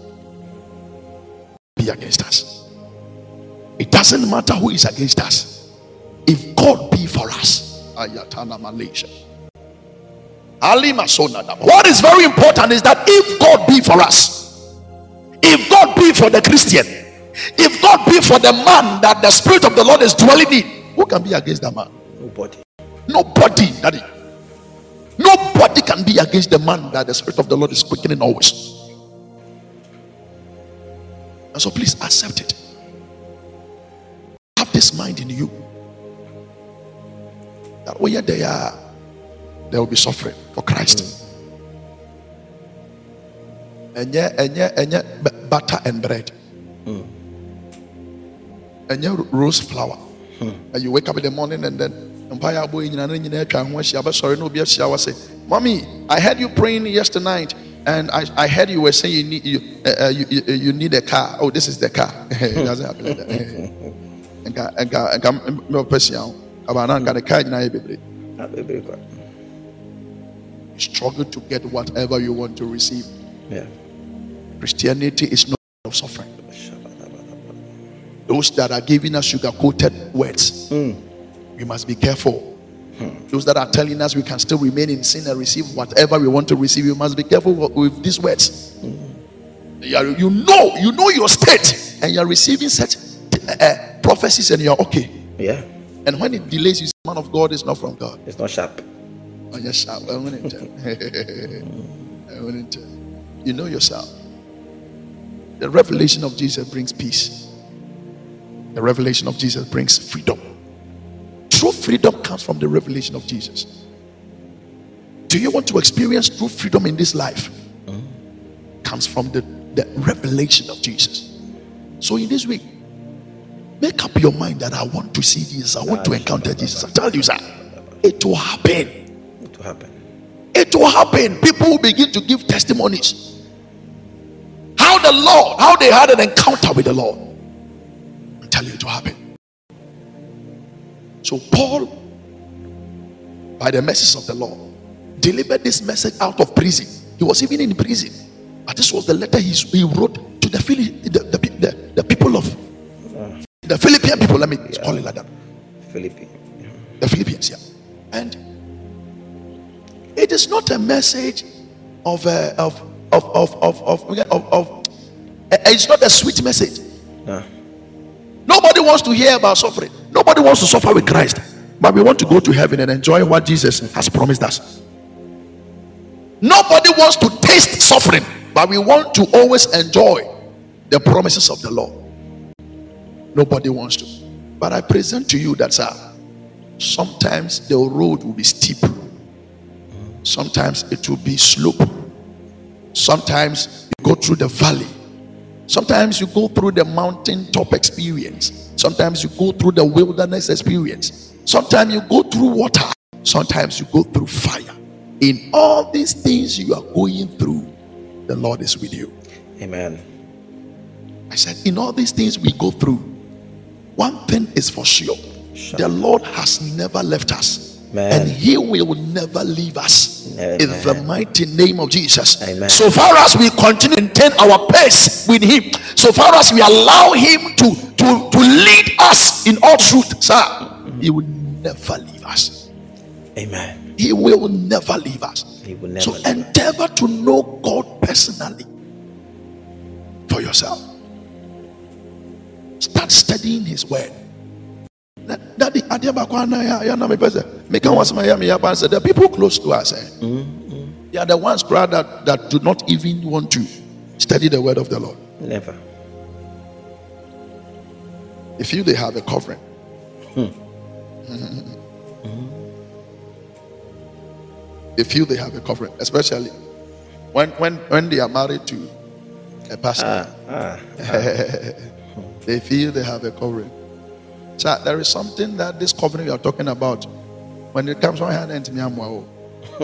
be against us. It doesn't matter who is against us. If God be for us, Ayatana Malaysia. What is very important is that if God be for us, if God be for the Christian, if God be for the man that the Spirit of the Lord is dwelling in, who can be against that man? Nobody. Nobody, daddy. Nobody can be against the man that the Spirit of the Lord is quickening always. And so please accept it. Have this mind in you. That where they are, there will be suffering for Christ. And yeah, and yeah, and yeah, butter and bread. And yeah, rose flour. And you wake up in the morning and then mpaeɛ abɔ yi nyinaa na nyinaa atwa ho ahyia bɛsɔre na obi ahyia wɔ sɛ mommy i heard you praying yesterday night and i, I heard you were saying you need you, uh, uh, you, you, you need a car oh this is the car it doesn't happen like that nka nka nka mɛpɛ hyia ho Aba struggle to get whatever you want to receive. Yeah. Christianity is not of suffering. Those that are giving us sugar coated words, hmm. we must be careful. Hmm. Those that are telling us we can still remain in sin and receive whatever we want to receive, we must be careful with- these words. Hmm. You, are- you know, you know your state, and you're receiving such uh, prophecies, and you're okay. Yeah. And when it delays, you say, "Man of God is not from God." It's not sharp. (laughs) You know yourself. The revelation of Jesus brings peace. The revelation of Jesus brings freedom. True freedom comes from the revelation of Jesus. Do you want to experience true freedom in this life? Comes from the, the revelation of Jesus. So in this week, make up your mind that I want to see Jesus. I want to encounter Jesus. I tell you, sir, it will happen. Happen. It will happen. People will begin to give testimonies. How the Lord, how they had an encounter with the Lord. I'm telling you, it will happen. So, Paul, by the message of the Lord, delivered this message out of prison. He was even in prison. But this was the letter he, he wrote to the, Philip, the, the, the, the people of uh. the Philippian people. Let me call it like that Philippi. the Philippians, yeah. And it is not a message of uh, of of of of of, of, of uh, it's not a sweet message. No. Nobody wants to hear about suffering. Nobody wants to suffer with Christ. But we want to go to heaven and enjoy what Jesus has promised us. Nobody wants to taste suffering, but we want to always enjoy the promises of the Lord. Nobody wants to. But I present to you that, sir, sometimes the road will be steep, sometimes it will be slope, sometimes you go through the valley, sometimes you go through the mountaintop experience, sometimes you go through the wilderness experience, sometimes you go through water, sometimes you go through fire. In all these things you are going through, the Lord is with you. Amen. I said, in all these things we go through, one thing is for sure. The Lord has never left us, Amen. and He will never leave us. Amen. In the mighty name of Jesus. Amen. So far as we continue to maintain our pace with Him, so far as we allow Him to, to, to lead us in all truth, sir, He will never leave us. Amen. He will never leave us. He will never So leave us. endeavor to know God personally for yourself. Start studying His Word. Daddy, adeɛ baako a na yɛ- yɛ na mepɛ sɛ meka ho asɛm a ɛyɛ me yɛ paa the people close to us eh, mm, mm. they are the ones crowd that, that do not even want to study the word of the Lord. Never. They feel they have a covering. Hmm. (laughs) they feel they have a covering, especially when when when they are married to a pastor. Ah, ah, ah. (laughs) they feel they have a covering. So there is something that this covering we are talking about. When it comes on hand and me, I'm wow. (laughs)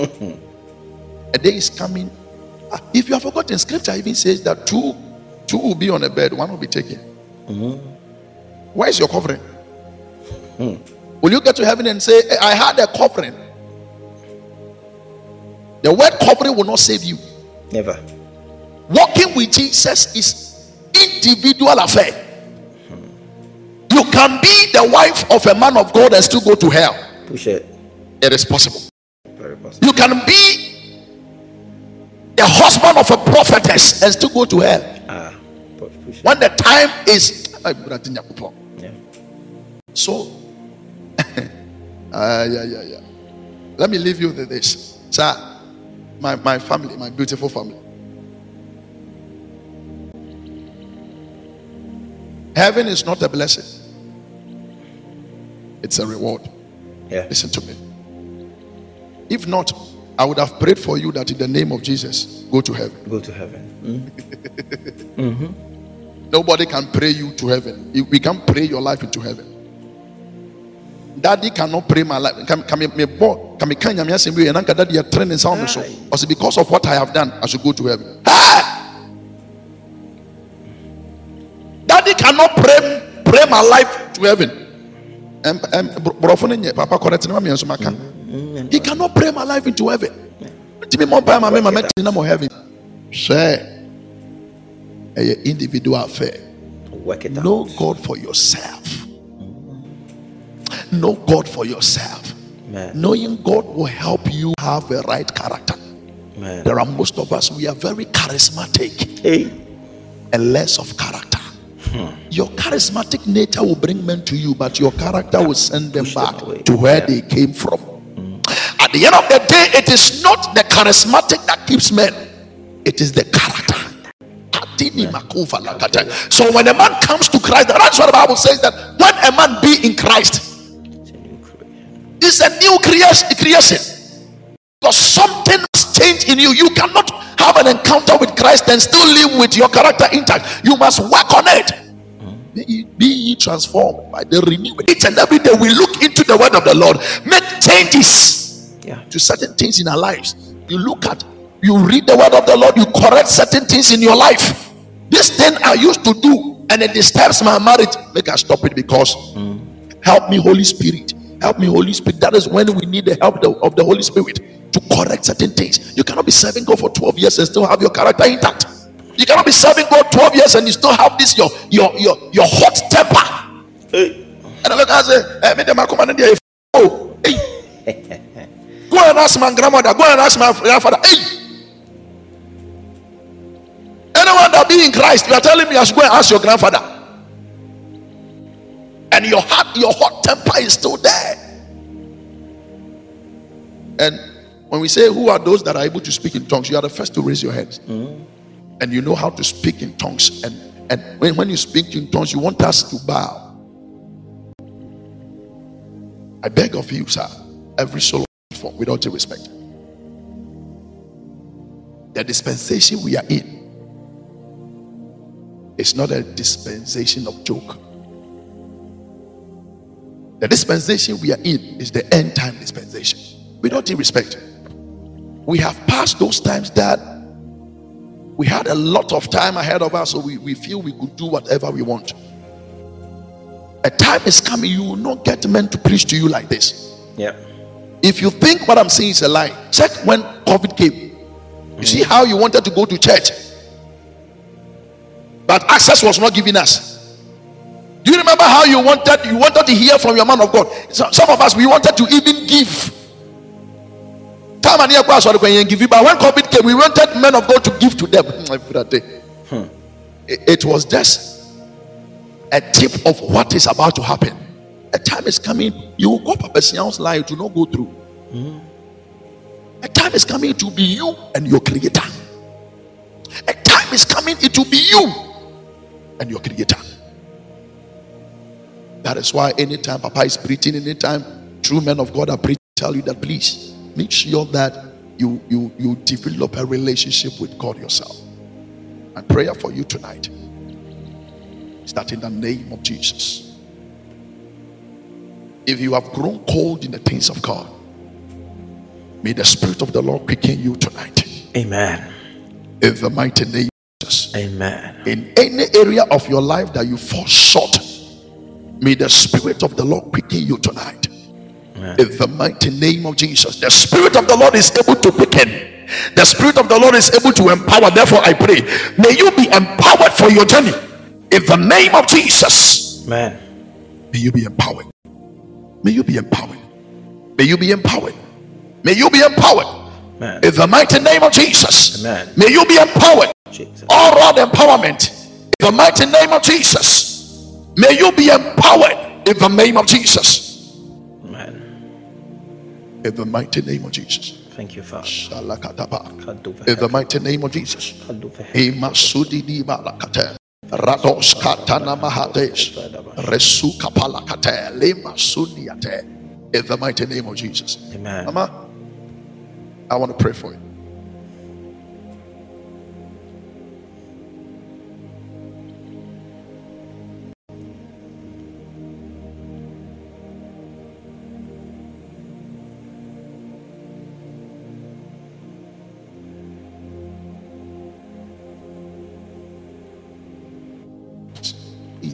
A day is coming. If you have forgotten, scripture even says that two two will be on a bed, one will be taken. Mm-hmm. Where is your covering? Hmm. Will you get to heaven and say, I had a covering? The word covering will not save you. never. Walking with Jesus is individual affair. You can be the wife of a man of God and still go to hell. Push it. It is possible. Very possible. You can be the husband of a prophetess and still go to hell. Ah, push it. When the time is Ay, Brother Nyankopɔn. Yeah. so (laughs) ah, yeah, yeah, yeah. Let me leave you with this. Sir, my, my family, my beautiful family. Heaven is not a blessing, it's a reward. Yeah. Listen to me. If not, I would have prayed for you that in the name of Jesus, go to heaven. Go to heaven. Hmm? (laughs) Mm-hmm. Nobody can pray you to heaven. We can pray your life into heaven. Daddy cannot pray my life. Can, me, me bo, can me can bi yɛ na nka daddy yɛ training sound so. Or say because of what I have done, I should go to heaven. Daddy cannot pray pray my life to heaven. Papa correct ne ma mmiɛnso maka he cannot pray my life into heaven ntimi mmɔ mpae ma me ma mɛtene na mɔ heaven hwɛ a individual affair Work it out. know god for yourself know god for yourself Man. knowing god will help you have a right character Man. there are most of us we are very charismatic Hey. and less of character. Hmm. Your charismatic nature will bring men to you, but your character will send them them back away. to where Yeah. they came from. Hmm. At the end of the day, it is not the charismatic that keeps men, it is the character. Adini makuva lakata. So when a man comes to Christ, that's what the Bible says that when a man be in Christ, It's a new creation. it's a new creation. creation. Because something has changed in you. You cannot have an encounter with Christ and still live with your character intact. You must work on it. Be ye- Be ye transformed by the renewal. Each and every day we look into the word of the Lord, make changes Yeah. to certain things in our lives. You look at, you read the word of the Lord, you correct certain things in your life. This thing I used to do and it disturbs my marriage. Make I stop it because mm. help me, Holy Spirit. Help me, Holy Spirit. That is when we need the help of the Holy Spirit to correct certain things. You cannot be serving God for 12 years and still have your character intact. You cannot be serving God 12 years and you still have this your your your, your hot temper. Hey. And I look and say, eh, me dem a come and oh, hey. Go and ask my grandmother. Go and ask my grandfather. Hey. Anyone that be in Christ, you are telling me I should go and ask your grandfather. And your heart, your hot temper is still there. And when we say who are those that are able to speak in tongues, you are the first to raise your hands. Mm-hmm. And you know how to speak in tongues. And and when, when you speak in tongues, you want us to bow. I beg of you, sir, every soul for without due respect. The dispensation we are in is not a dispensation of joke. The dispensation we are in is the end time dispensation. Without due respect, we have passed those times that we had a lot of time ahead of us, so we, we feel we could do whatever we want. A time is coming, you will not get men to preach to you like this. Yeah. If you think what I'm saying is a lie, check when COVID came. You see how you wanted to go to church, but access was not given us. Do you remember how you wanted you wanted to hear from your man of God? Some of us we wanted to even give. Time and year pass, sorry, when you give, but when COVID came, we wanted men of God to give to them. Hmm, hmm. It, it was just a tip of what is about to happen. A time is coming, you will go Papa Sian's life to not go through. Hmm. A time is coming to be you and your creator. A time is coming, it will be you and your creator. That is why anytime Papa is preaching, anytime true men of God are preaching, tell you that please make sure that you you you develop a relationship with God yourself. And prayer for you tonight is that in the name of Jesus. If you have grown cold in the things of God, may the Spirit of the Lord quicken you tonight. Amen. In the mighty name of Jesus. Amen. In any area of your life that you fall short, may the Spirit of the Lord quicken you tonight. Amen. In the mighty name of Jesus. The Spirit of the Lord is able to quicken. The Spirit of the Lord is able to empower. Therefore, I pray, may you be empowered for your journey. In the name of Jesus. Amen. May you be empowered. May you be empowered. May you be empowered. May you be empowered. Amen. In the mighty name of Jesus. Amen. May you be empowered. Jesus. All round empowerment. In the mighty name of Jesus. May you be empowered. In the name of Jesus. In the mighty name of Jesus. Thank you, Father. In the mighty name of Jesus. kaduva heka- Imasudidi balakate. Rados katana mahadesh. Resu kapalakate. Lema suniate. In the mighty name of Jesus. Amen. Mama, I want to pray for you.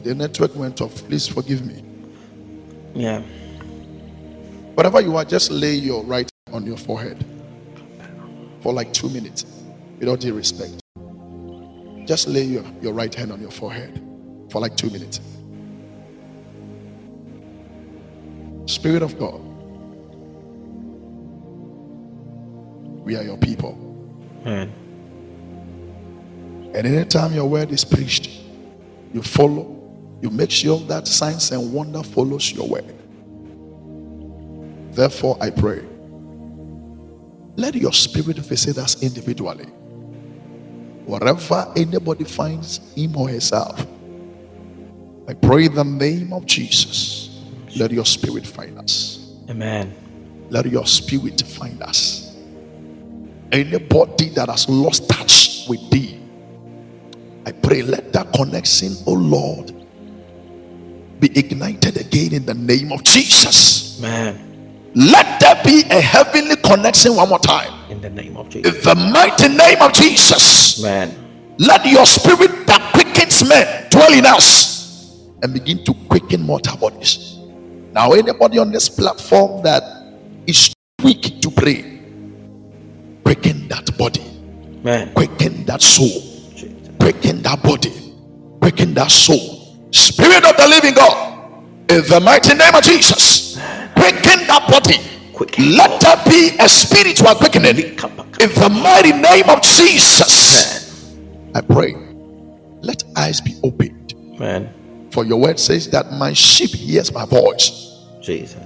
The network went off. Please forgive me. Yeah. Whatever you are, just lay your right hand on your forehead for like two minutes with all due respect. Just lay your, your right hand on your forehead for like two minutes. Spirit of God, we are your people. Amen. And anytime your word is preached, you follow, you make sure that signs and wonder follows your word. Therefore, I pray, let your spirit visit us individually. Wherever anybody finds him or herself, I pray in the name of Jesus, let your spirit find us. Amen. Let your spirit find us. Anybody that has lost touch with thee, I pray let that connection, oh Lord, be ignited again in the name of Jesus. Man. Let there be a heavenly connection one more time. In the name of Jesus. In the mighty name of Jesus. Man. Let your spirit that quickens men dwell in us and begin to quicken mortal bodies. Now, anybody on this platform that is weak to pray, quicken that body, Man. quicken that soul, quicken that body, quicken that soul. Spirit of the living God, in the mighty name of Jesus, quicken that body. Let there be a spiritual quickening in the mighty name of Jesus. I pray, let eyes be opened. Amen. For your word says that my sheep hears my voice. Jesus.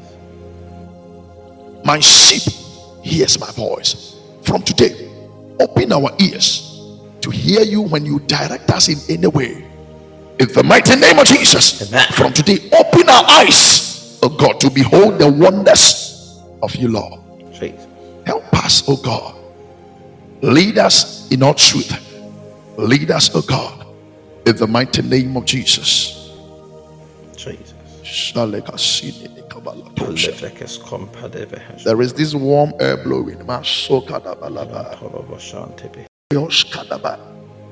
My sheep hears my voice. From today, open our ears to hear you when you direct us in any way. In the mighty name of Jesus. Amen. From today, open our eyes, oh God, to behold the wonders of you, Lord. Jesus. Help us, oh God. Lead us in all truth. Lead us, oh God, in the mighty name of Jesus. Jesus. Shalekasini-kabalatusha. Lefekes kompadebe There is this warm air blowing.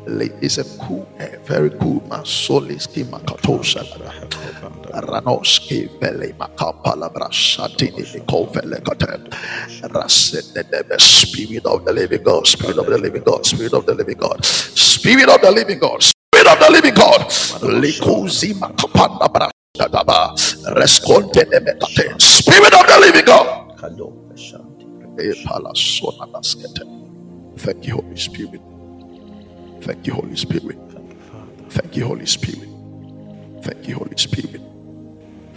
It's a cool very cool. Masoliski makatosha. Ranoski vele makapala brashatini mikovele kote. Rasedebe. Spirit of the living God, Spirit of the living God, Spirit of the living God, Spirit of the living God, Spirit of the living God. Likuzi makapanda brashadaba. Reskonte nemekate. Spirit of the living God. Kaloboshantibi. Epalasona baskete. Thank you, Holy Spirit. Thank you, Holy Spirit. Thank you. Thank you, Holy Spirit. Thank you, Holy Spirit.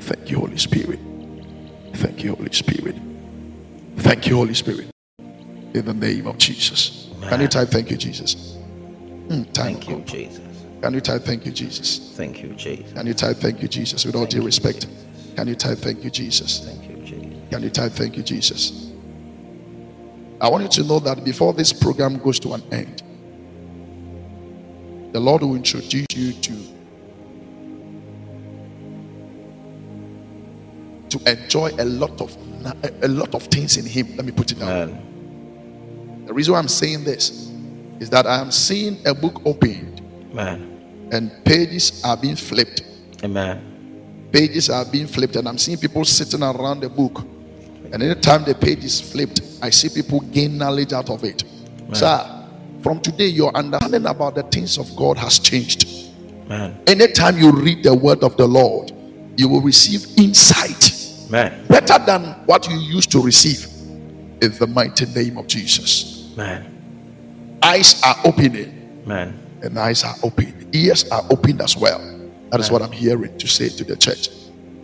Thank you, Holy Spirit. Thank you, Holy Spirit. Thank you, Holy Spirit. In the name of Jesus. Can you type thank you, Jesus? Hmm, Time Thank you. Jesus. Can you type thank you, Jesus? Thank you, Jesus. Can you type thank you, Jesus? With all due respect. Jesus. Can you type thank you, Jesus? Thank you, Jesus. Can you type thank you, Jesus? I want you to know that before this program goes to an end, the Lord will introduce you to to enjoy a lot of a lot of things in Him. Let me put it down. Amen. The reason why I'm saying this is that I am seeing a book opened Man. and pages are being flipped. Amen. pages are being flipped and i'm seeing people sitting around the book and anytime the page is flipped i see people gain knowledge out of it sir from today your understanding about the things of god has changed Amen. anytime you read the word of the lord you will receive insight Man. better than what you used to receive in the mighty name of jesus Man. eyes are opening Man. and eyes are open ears are opened as well that is what i'm hearing to say to the church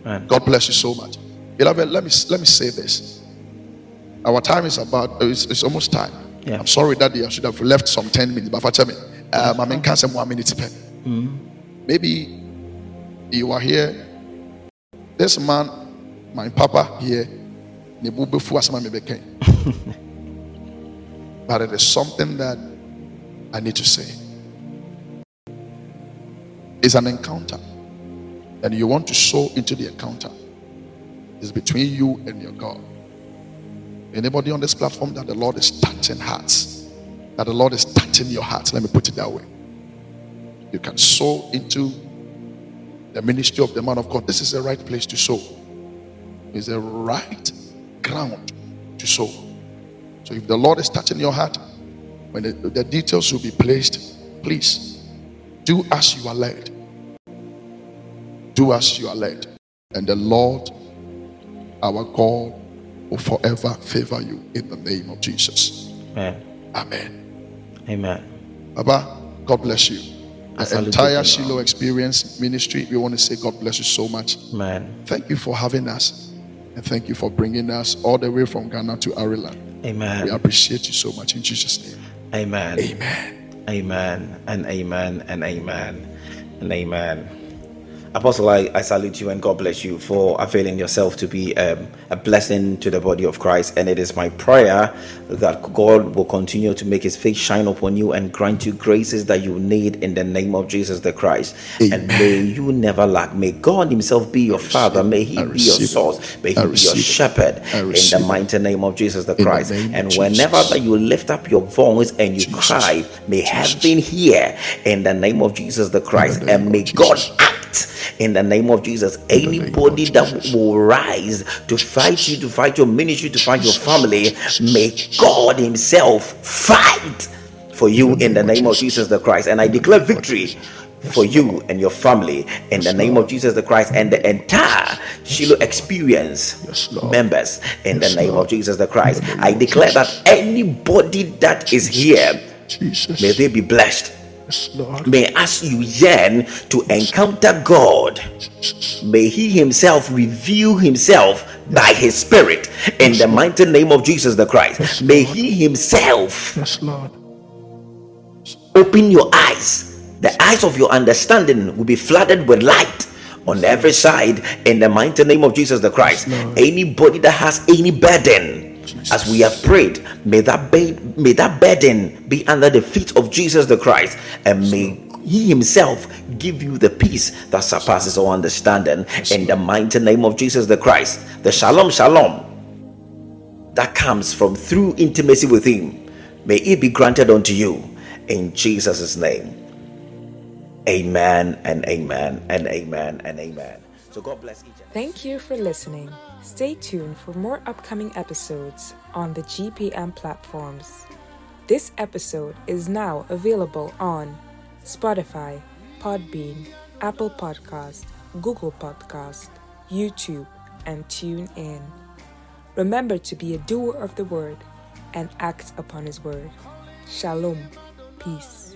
Amen. God bless you so much. Beloved, let me let me say this. Our time is about it's, it's almost time. Yeah. I'm sorry that I should have left some 10 minutes, but tell me, um, I'm in cancer one minute. Maybe you are here. This man, my papa here, ne bu befu asema me bɛka (laughs) but it is something that I need to say. It's an encounter and you want to sow into the encounter, it's between you and your God. Anybody on this platform that the Lord is touching hearts, that the Lord is touching your heart, let me put it that way. You can sow into the ministry of the man of God. This is the right place to sow. is the right ground to sow. So if the Lord is touching your heart, when the, the details will be placed, please do as you are led. Do as you are led. And the Lord, our God, will forever favor you in the name of Jesus. Amen. Amen. Amen. Baba, God bless you. The entire. Shiloh Experience Ministry, we want to say God bless you so much. Amen. Thank you for having us. And thank you for bringing us all the way from Ghana to Ireland. Amen. We appreciate you so much in Jesus' name. Amen. Amen. Amen and amen and amen and amen. Apostle, I, I salute you and God bless you for availing yourself to be um, a blessing to the body of Christ. And it is my prayer that God will continue to make his face shine upon you and grant you graces that you need in the name of Jesus the Christ. And may you never lack. May God himself be your father. May he be your source. May he be your shepherd in the mighty name of Jesus the the Christ. of And Jesus. whenever that you lift up your voice and you Jesus. cry, may Jesus. heaven hear in the name of Jesus the Christ, and may God In the name of Jesus. of Anybody that Jesus. will rise to fight you, to fight your ministry, to fight your family, may God Himself fight for you in the name of Jesus the Christ. And I declare victory for you and your family in the name of Jesus the Christ and the entire Shiloh experience Yes, members in the name of Jesus the Christ. In the name I declare that anybody that is here Jesus. may they be blessed. Yes, Lord. May as you yearn to encounter God, may He Himself reveal Himself by His Spirit in the mighty name of Jesus the Christ. May He Himself Yes, Lord. open your eyes. The eyes of your understanding will be flooded with light on every side in the mighty name of Jesus the Christ. Anybody that has any burden, as we have prayed, may that may that burden be under the feet of Jesus the Christ, and may He Himself give you the peace that surpasses all understanding in the mighty name of Jesus the Christ. The Shalom Shalom that comes from through intimacy with Him, may it be granted unto you in Jesus' name. Amen and amen and amen and amen. So God bless each Thank you for listening. Stay tuned for more upcoming episodes on the GPM platforms. This episode is now available on Spotify, Podbean, Apple Podcast, Google Podcast, YouTube, and TuneIn. Remember to be a doer of the word and act upon his word. Shalom. Peace.